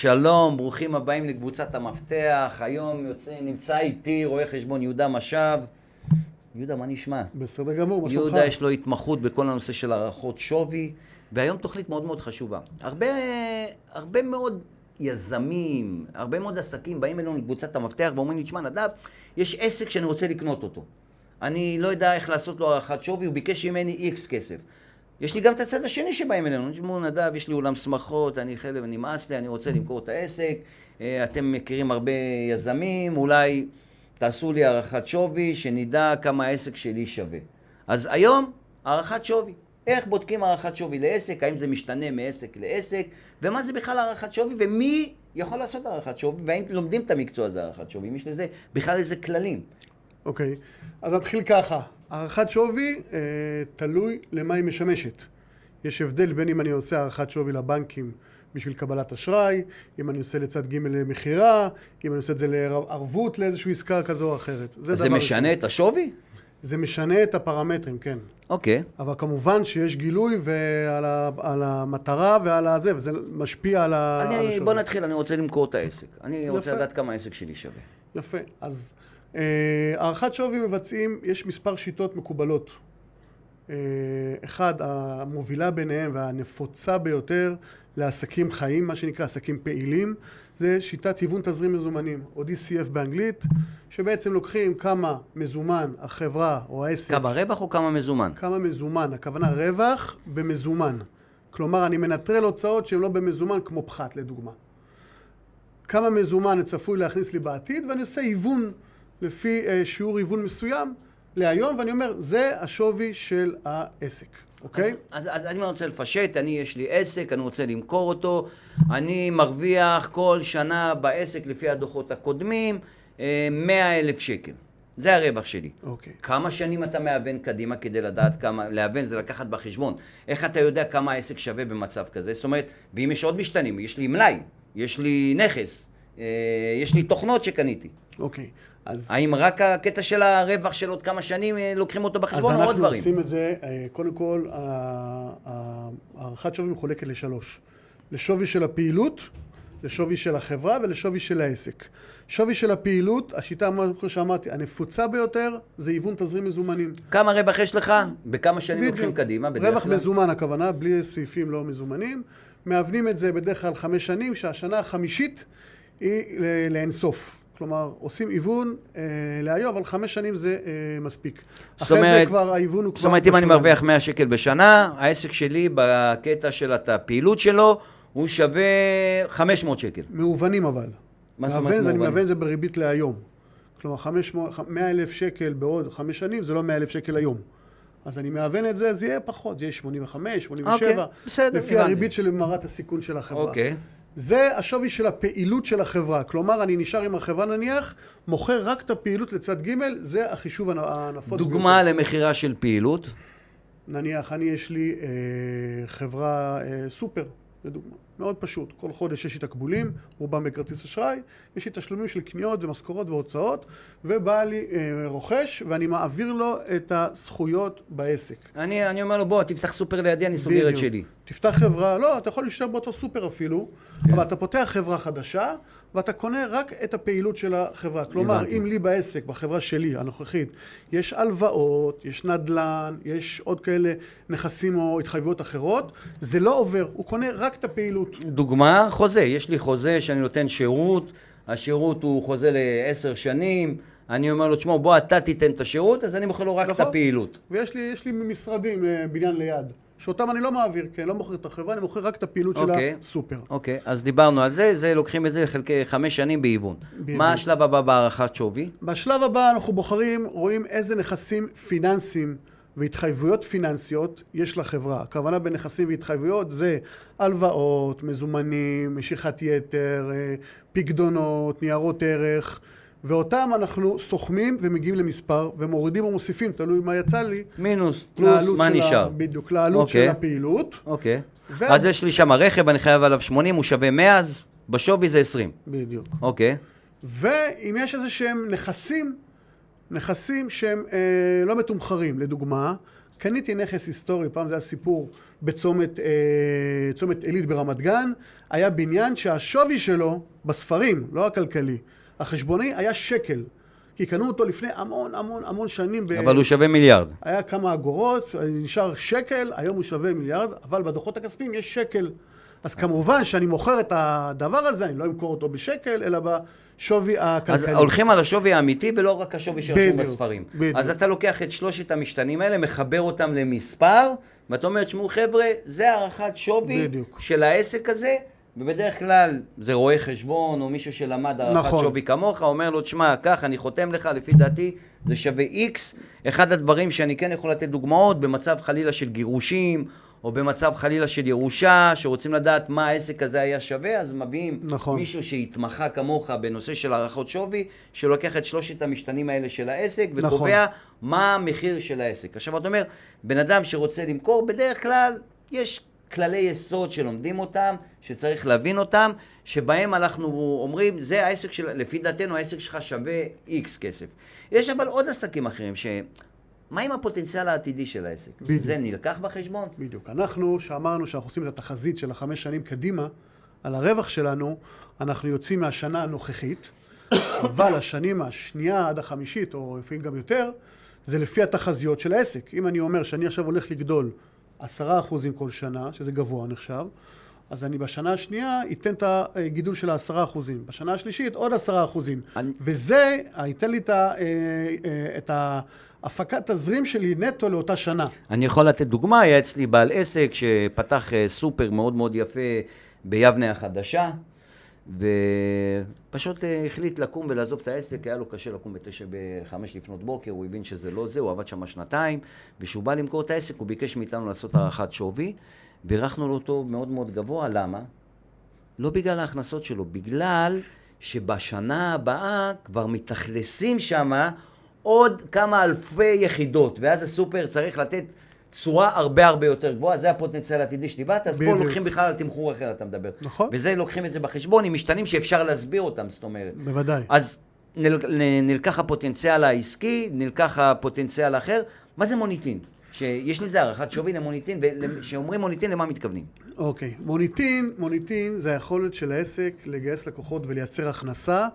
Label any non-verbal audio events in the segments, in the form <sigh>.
שלום, ברוכים הבאים לקבוצת המפתח. היום יוצא, נמצא איתי רואה חשבון יהודה משאב. יהודה, מה נשמע? בסדר גמור, מה שלומך? יהודה יש לו התמחות בכל הנושא של הערכות שווי, והיום תוכנית מאוד מאוד חשובה. הרבה, הרבה מאוד יזמים, הרבה מאוד עסקים באים אלינו לקבוצת המפתח ואומרים לי, תשמע, נדב, יש עסק שאני רוצה לקנות אותו. אני לא יודע איך לעשות לו הערכת שווי, הוא ביקש ממני איקס כסף. יש לי גם את הצד השני שבאים אלינו, תשמעו נדב, יש לי אולם שמחות, אני חלב, נמאס לי, אני רוצה למכור את העסק, אה, אתם מכירים הרבה יזמים, אולי תעשו לי הערכת שווי, שנדע כמה העסק שלי שווה. אז היום, הערכת שווי. איך בודקים הערכת שווי לעסק, האם זה משתנה מעסק לעסק, ומה זה בכלל הערכת שווי, ומי יכול לעשות הערכת שווי, והאם לומדים את המקצוע הזה הערכת שווי, אם יש לזה בכלל איזה כללים. אוקיי, אז נתחיל ככה. הערכת שווי אה, תלוי למה היא משמשת. יש הבדל בין אם אני עושה הערכת שווי לבנקים בשביל קבלת אשראי, אם אני עושה לצד ג' למכירה, אם אני עושה את זה לערבות לאיזושהי עסקה כזו או אחרת. זה, זה משנה. את השווי? זה משנה את הפרמטרים, כן. אוקיי. אבל כמובן שיש גילוי ועל ה, על המטרה ועל הזה, וזה משפיע על, אני, על השווי. בוא נתחיל, אני רוצה למכור את העסק. אני יפה. רוצה לדעת כמה העסק שלי שווה. יפה. אז הערכת שווי מבצעים, יש מספר שיטות מקובלות. אה, אחד, המובילה ביניהם והנפוצה ביותר לעסקים חיים, מה שנקרא עסקים פעילים, זה שיטת היוון תזרים מזומנים, או DCF באנגלית, שבעצם לוקחים כמה מזומן החברה או העסק. כמה רווח או כמה מזומן? כמה מזומן, הכוונה רווח במזומן. כלומר, אני מנטרל הוצאות שהן לא במזומן, כמו פחת לדוגמה. כמה מזומן צפוי להכניס לי בעתיד, ואני עושה היוון לפי uh, שיעור היוון מסוים להיום, ואני אומר, זה השווי של העסק, אוקיי? אז, אז, אז אני רוצה לפשט, אני יש לי עסק, אני רוצה למכור אותו, אני מרוויח כל שנה בעסק, לפי הדוחות הקודמים, 100 אה, אלף שקל. זה הרווח שלי. אוקיי. כמה שנים אתה מהוון קדימה כדי לדעת כמה, להוון זה לקחת בחשבון. איך אתה יודע כמה העסק שווה במצב כזה? זאת אומרת, ואם יש עוד משתנים, יש לי מלאי, יש לי נכס, אה, יש לי תוכנות שקניתי. אוקיי. אז... האם רק הקטע של הרווח של עוד כמה שנים אה, לוקחים אותו בחשבון או עוד דברים? אז אנחנו עושים את זה, אה, קודם כל, הערכת שווי מחולקת לשלוש. לשווי של הפעילות, לשווי של החברה ולשווי של העסק. שווי של הפעילות, השיטה, כמו שאמרתי, הנפוצה ביותר זה היוון תזרים מזומנים. כמה רווח יש לך? בכמה שנים בדיוק. לוקחים קדימה? בדרך רווח כלל? מזומן הכוונה, בלי סעיפים לא מזומנים. מאבנים את זה בדרך כלל חמש שנים, שהשנה החמישית היא לאינסוף. כלומר, עושים היוון אה, להיום, אבל חמש שנים זה אה, מספיק. אחרי אומרת, זה כבר ההיוון הוא כבר... זאת אומרת, אם אני מרוויח 100 שקל בשנה, העסק שלי בקטע של הפעילות שלו, הוא שווה 500 שקל. מהוונים אבל. מה זאת אומרת מהוון? אני מהוון זה בריבית להיום. כלומר, 100 אלף שקל בעוד חמש שנים, זה לא 100 אלף שקל היום. אז אני מהוון את זה, זה יהיה פחות, זה יהיה 85, 87, אוקיי, בסדר, לפי הבנתי. הריבית של מרת הסיכון של החברה. אוקיי. זה השווי של הפעילות של החברה. כלומר, אני נשאר עם החברה נניח, מוכר רק את הפעילות לצד ג', זה החישוב הנפוץ. דוגמה למכירה של פעילות? נניח, אני יש לי אה, חברה אה, סופר, לדוגמה. מאוד פשוט, כל חודש יש לי תקבולים, רובם בכרטיס אשראי, יש לי תשלומים של קניות ומשכורות והוצאות, ובא לי אה, רוכש ואני מעביר לו את הזכויות בעסק. אני, אני אומר לו בוא תפתח סופר לידי, אני סוגר את שלי. תפתח חברה, לא, אתה יכול להישאר באותו סופר אפילו, כן. אבל אתה פותח חברה חדשה, ואתה קונה רק את הפעילות של החברה. כלומר, הבנתי. אם לי בעסק, בחברה שלי, הנוכחית, יש הלוואות, יש נדל"ן, יש עוד כאלה נכסים או התחייבויות אחרות, זה לא עובר, הוא קונה רק את הפעילות. דוגמה, חוזה. יש לי חוזה שאני נותן שירות, השירות הוא חוזה לעשר שנים. אני אומר לו, תשמעו, בוא אתה תיתן את השירות, אז אני מוכר לו רק נכון. את הפעילות. ויש לי, לי משרדים, אה, בניין ליד. שאותם אני לא מעביר, כי אני לא מוכר את החברה, אני מוכר רק את הפעילות okay. של אוקיי. הסופר. אוקיי, okay. אז דיברנו על זה, זה לוקחים את זה לחלקי חמש שנים בהיוון. מה השלב הבא בהערכת שווי? בשלב הבא אנחנו בוחרים, רואים איזה נכסים פיננסיים והתחייבויות פיננסיות יש לחברה. הכוונה בנכסים והתחייבויות זה הלוואות, מזומנים, משיכת יתר, אה, פקדונות, ניירות ערך. ואותם אנחנו סוכמים ומגיעים למספר ומורידים או מוסיפים, תלוי מה יצא לי. מינוס, פלוס, מה נשאר. בדיוק, לעלות okay. של אוקיי. הפעילות. אוקיי. Okay. ו... אז יש לי שם רכב, אני חייב עליו 80, הוא שווה 100, אז בשווי זה 20. בדיוק. אוקיי. Okay. ואם יש איזה שהם נכסים, נכסים שהם אה, לא מתומחרים, לדוגמה, קניתי נכס היסטורי, פעם זה היה סיפור בצומת אה, צומת עילית ברמת גן, היה בניין שהשווי שלו בספרים, לא הכלכלי, החשבוני היה שקל. כי קנו אותו לפני המון המון המון שנים. ב... אבל הוא שווה מיליארד. היה כמה אגורות, נשאר שקל, היום הוא שווה מיליארד, אבל בדוחות הכספיים יש שקל. אז כמובן שאני מוכר את הדבר הזה, אני לא אמכור אותו בשקל, אלא בשווי אז הכלכלי. הולכים על השווי האמיתי ולא רק השווי שרשום בספרים. בדיוק. אז אתה לוקח את שלושת המשתנים האלה, מחבר אותם למספר, ואתה אומר, תשמעו חבר'ה, זה הערכת שווי בדיוק. של העסק הזה, ובדרך כלל זה רואה חשבון או מישהו שלמד הערכת נכון. שווי כמוך, אומר לו, תשמע, קח, אני חותם לך, לפי דעתי זה שווה איקס. אחד הדברים שאני כן יכול לתת דוגמאות, במצב חלילה של גירושים, או במצב חלילה של ירושה, שרוצים לדעת מה העסק הזה היה שווה, אז מביאים נכון. מישהו שהתמחה כמוך בנושא של הערכות שווי, שלוקח את שלושת המשתנים האלה של העסק, נכון. וקובע מה המחיר של העסק. עכשיו אתה אומר, בן אדם שרוצה למכור, בדרך כלל יש כללי יסוד שלומדים אותם, שצריך להבין אותם, שבהם אנחנו אומרים, זה העסק של, לפי דעתנו העסק שלך שווה איקס כסף. יש אבל עוד עסקים אחרים ש... מה עם הפוטנציאל העתידי של העסק? בדיוק. זה נלקח בחשבון? בדיוק. אנחנו, שאמרנו שאנחנו עושים את התחזית של החמש שנים קדימה, על הרווח שלנו, אנחנו יוצאים מהשנה הנוכחית, <coughs> אבל השנים השנייה עד החמישית, או לפעמים גם יותר, זה לפי התחזיות של העסק. אם אני אומר שאני עכשיו הולך לגדול עשרה אחוזים כל שנה, שזה גבוה נחשב, אז אני בשנה השנייה אתן את הגידול של העשרה אחוזים. בשנה השלישית עוד עשרה אחוזים. אני- וזה ייתן לי את ה- אה, אה, את ההפקת תזרים שלי נטו לאותה שנה. אני יכול לתת דוגמה, היה אצלי בעל עסק שפתח אה, סופר מאוד מאוד יפה ביבנה החדשה, ופשוט החליט לקום ולעזוב את העסק, היה לו קשה לקום בתשע בחמש לפנות בוקר, הוא הבין שזה לא זה, הוא עבד שם שנתיים, וכשהוא בא למכור את העסק הוא ביקש מאיתנו לעשות הערכת שווי, והערכנו לו אותו מאוד מאוד גבוה, למה? לא בגלל ההכנסות שלו, בגלל שבשנה הבאה כבר מתאכלסים שם עוד כמה אלפי יחידות, ואז הסופר צריך לתת תשואה הרבה הרבה יותר גבוהה, זה הפוטנציאל העתידי שדיברת, אז פה. לוקחים בכלל על תמחור אחר, אתה מדבר. נכון. וזה לוקחים את זה בחשבון עם משתנים שאפשר להסביר אותם, זאת אומרת. בוודאי. אז נל, נלקח הפוטנציאל העסקי, נלקח הפוטנציאל האחר. מה זה מוניטין? שיש לזה הערכת שווי למוניטין, וכשאומרים מוניטין, למה מתכוונים? אוקיי, מוניטין, מוניטין זה היכולת של העסק לגייס לקוחות ולייצר הכנסה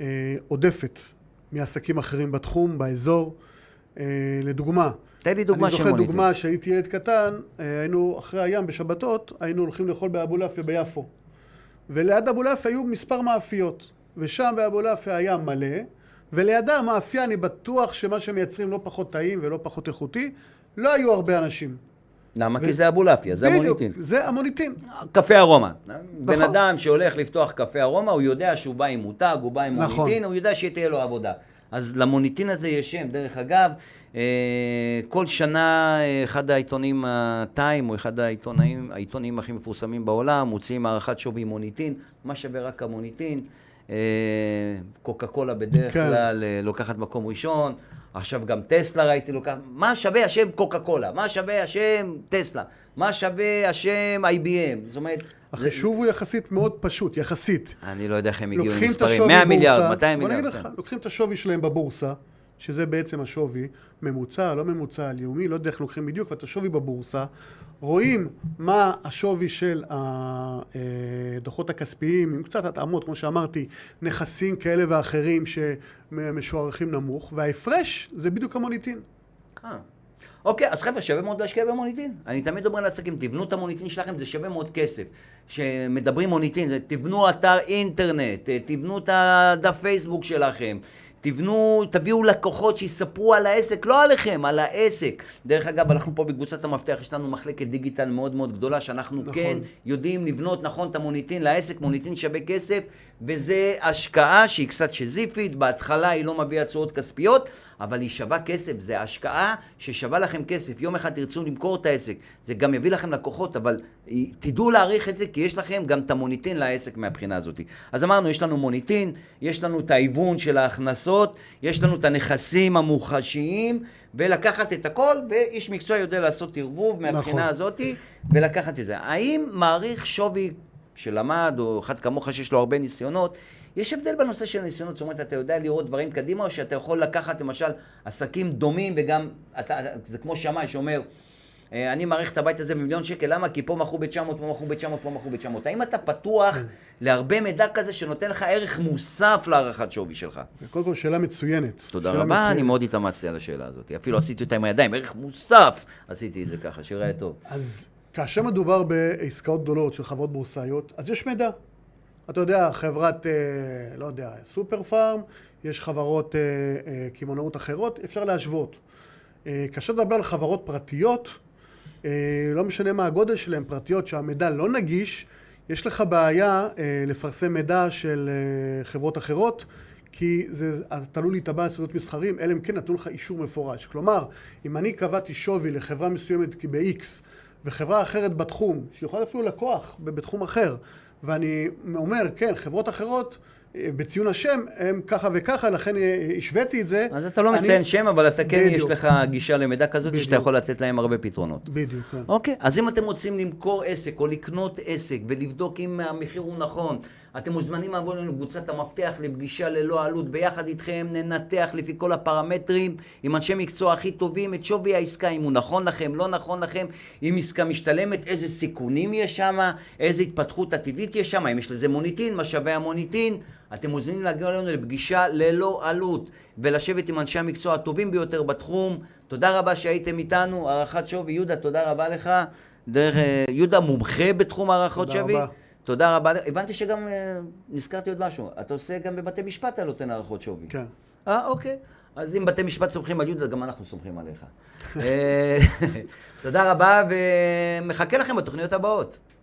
אה, עודפת מעסקים אחרים בתחום, באזור. אה, לדוגמה, תן לי דוגמה אני של זוכר מוניטין. דוגמה שהייתי ילד קטן, אה, היינו אחרי הים בשבתות, היינו הולכים לאכול באבולעפיה ביפו. וליד אבולעפיה היו מספר מאפיות, ושם באבולעפיה היה מלא, ולידה המאפייה, אני בטוח שמה שמייצרים לא פחות טעים ולא פחות איכותי, לא היו הרבה אנשים. למה? כי זה אבולעפיה, זה בדיוק, המוניטין. זה המוניטין. קפה ארומה. בן נכון. אדם שהולך לפתוח קפה ארומה, הוא יודע שהוא בא עם מותג, הוא בא עם נכון. מוניטין, הוא יודע שתהיה לו עבודה. אז למוניטין הזה יש שם. דרך אגב, אה, כל שנה אה, אחד העיתונים, הטיים, או אחד העיתונאים, העיתונים הכי מפורסמים בעולם, מוציאים הערכת שווי מוניטין, מה שווה רק המוניטין. אה, קוקה קולה בדרך כן. כלל לוקחת מקום ראשון. עכשיו גם טסלה ראיתי לוקחת, מה שווה השם קוקה קולה? מה שווה השם טסלה? מה שווה השם IBM? זאת אומרת, זה- החישוב הוא יחסית מאוד פשוט, יחסית. אני לא יודע איך הם הגיעו את למספרים, השווי 100 בורסה, מיליארד, 200 בוא מיליארד. נגיד לך, כן. לוקחים את השווי שלהם בבורסה, שזה בעצם השווי, ממוצע, לא ממוצע, לאומי, לא יודע איך לוקחים בדיוק, ואת השווי בבורסה, רואים מה השווי של הדוחות הכספיים, עם קצת התאמות, כמו שאמרתי, נכסים כאלה ואחרים שמשוערכים נמוך, וההפרש זה בדיוק המוניטין. אה. אוקיי, אז חבר'ה, שווה מאוד להשקיע במוניטין. אני תמיד אומר לעסקים, תבנו את המוניטין שלכם, זה שווה מאוד כסף. כשמדברים מוניטין, תבנו אתר אינטרנט, תבנו את הדף פייסבוק שלכם. תבנו, תביאו לקוחות שיספרו על העסק, לא עליכם, על העסק. דרך אגב, אנחנו פה בקבוצת המפתח, יש לנו מחלקת דיגיטל מאוד מאוד גדולה, שאנחנו נכון. כן יודעים לבנות נכון את המוניטין לעסק, מוניטין שווה כסף, וזה השקעה שהיא קצת שזיפית, בהתחלה היא לא מביאה תשואות כספיות, אבל היא שווה כסף, זה השקעה ששווה לכם כסף. יום אחד תרצו למכור את העסק, זה גם יביא לכם לקוחות, אבל תדעו להעריך את זה, כי יש לכם גם את המוניטין לעסק מהבחינה הזאת. אז אמרנו, יש לנו מוניטין, יש לנו את ההיוון של ההכנסות, יש לנו את הנכסים המוחשיים, ולקחת את הכל, ואיש מקצוע יודע לעשות ערבוב מהבחינה נכון. הזאתי, ולקחת את זה. האם מעריך שווי שלמד, או אחד כמוך שיש לו הרבה ניסיונות, יש הבדל בנושא של הניסיונות, זאת אומרת, אתה יודע לראות דברים קדימה, או שאתה יכול לקחת למשל עסקים דומים, וגם, אתה, זה כמו שמאי שאומר, אני מעריך את הבית הזה במיליון שקל, למה? כי פה מכרו ב-900, פה מכרו ב-900, פה מכרו ב-900. האם אתה פתוח להרבה מידע כזה שנותן לך ערך מוסף להערכת שווי שלך? קודם כל, שאלה מצוינת. תודה שאלה רבה, מצוינת. אני מאוד התאמצתי על השאלה הזאת. אפילו עשיתי אותה עם הידיים, ערך מוסף עשיתי את זה ככה, שיראה טוב. אז כאשר מדובר בעסקאות גדולות של חברות בורסאיות, אז יש מידע. אתה יודע, חברת, אה, לא יודע, סופר פארם, יש חברות אה, אה, קמעונאות אחרות, אפשר להשוות. אה, כאשר מדבר על חברות פרטיות, אה, לא משנה מה הגודל שלהן, פרטיות, שהמידע לא נגיש, יש לך בעיה אה, לפרסם מידע של אה, חברות אחרות, כי זה אתה עלול להיתבע על סודות מסחריים, אלא אם כן נתנו לך אישור מפורש. כלומר, אם אני קבעתי שווי לחברה מסוימת ב-X, וחברה אחרת בתחום, שיכולה אפילו לקוח בתחום אחר, ואני אומר, כן, חברות אחרות, אה, בציון השם, הם ככה וככה, לכן השוויתי את זה. אז אתה לא אני- מציין שם, אבל אתה כן, יש בדיוק. לך גישה למידע כזאת, שאתה בדיוק. יכול לתת להם הרבה פתרונות. בדיוק, כן. אוקיי, אז אם אתם רוצים למכור עסק או לקנות עסק ולבדוק אם המחיר הוא נכון, אתם מוזמנים לעבור אלינו לקבוצת המפתח לפגישה ללא עלות. ביחד איתכם ננתח לפי כל הפרמטרים עם אנשי מקצוע הכי טובים את שווי העסקה, אם הוא נכון לכם, לא נכון לכם, אם עסקה משתלמת, איזה סיכונים יש שם, איזה התפתחות עתידית יש שם, אם יש לזה מוניטין, מה שווה המוניטין. אתם מוזמנים להגיע אלינו לפגישה ללא עלות ולשבת עם אנשי המקצוע הטובים ביותר בתחום. תודה רבה שהייתם איתנו, הערכת שווי. יהודה, תודה רבה לך. דרך, אה, יהודה מומחה בתחום הערכות תודה שווי. רבה. תודה רבה. הבנתי שגם, אה, נזכרתי עוד משהו, אתה עושה גם בבתי משפט, אתה נותן הערכות שווי. כן. אה, אוקיי. אז אם בתי משפט סומכים על יהודה, גם אנחנו סומכים עליך. <laughs> אה, <laughs> תודה רבה, ומחכה לכם בתוכניות הבאות.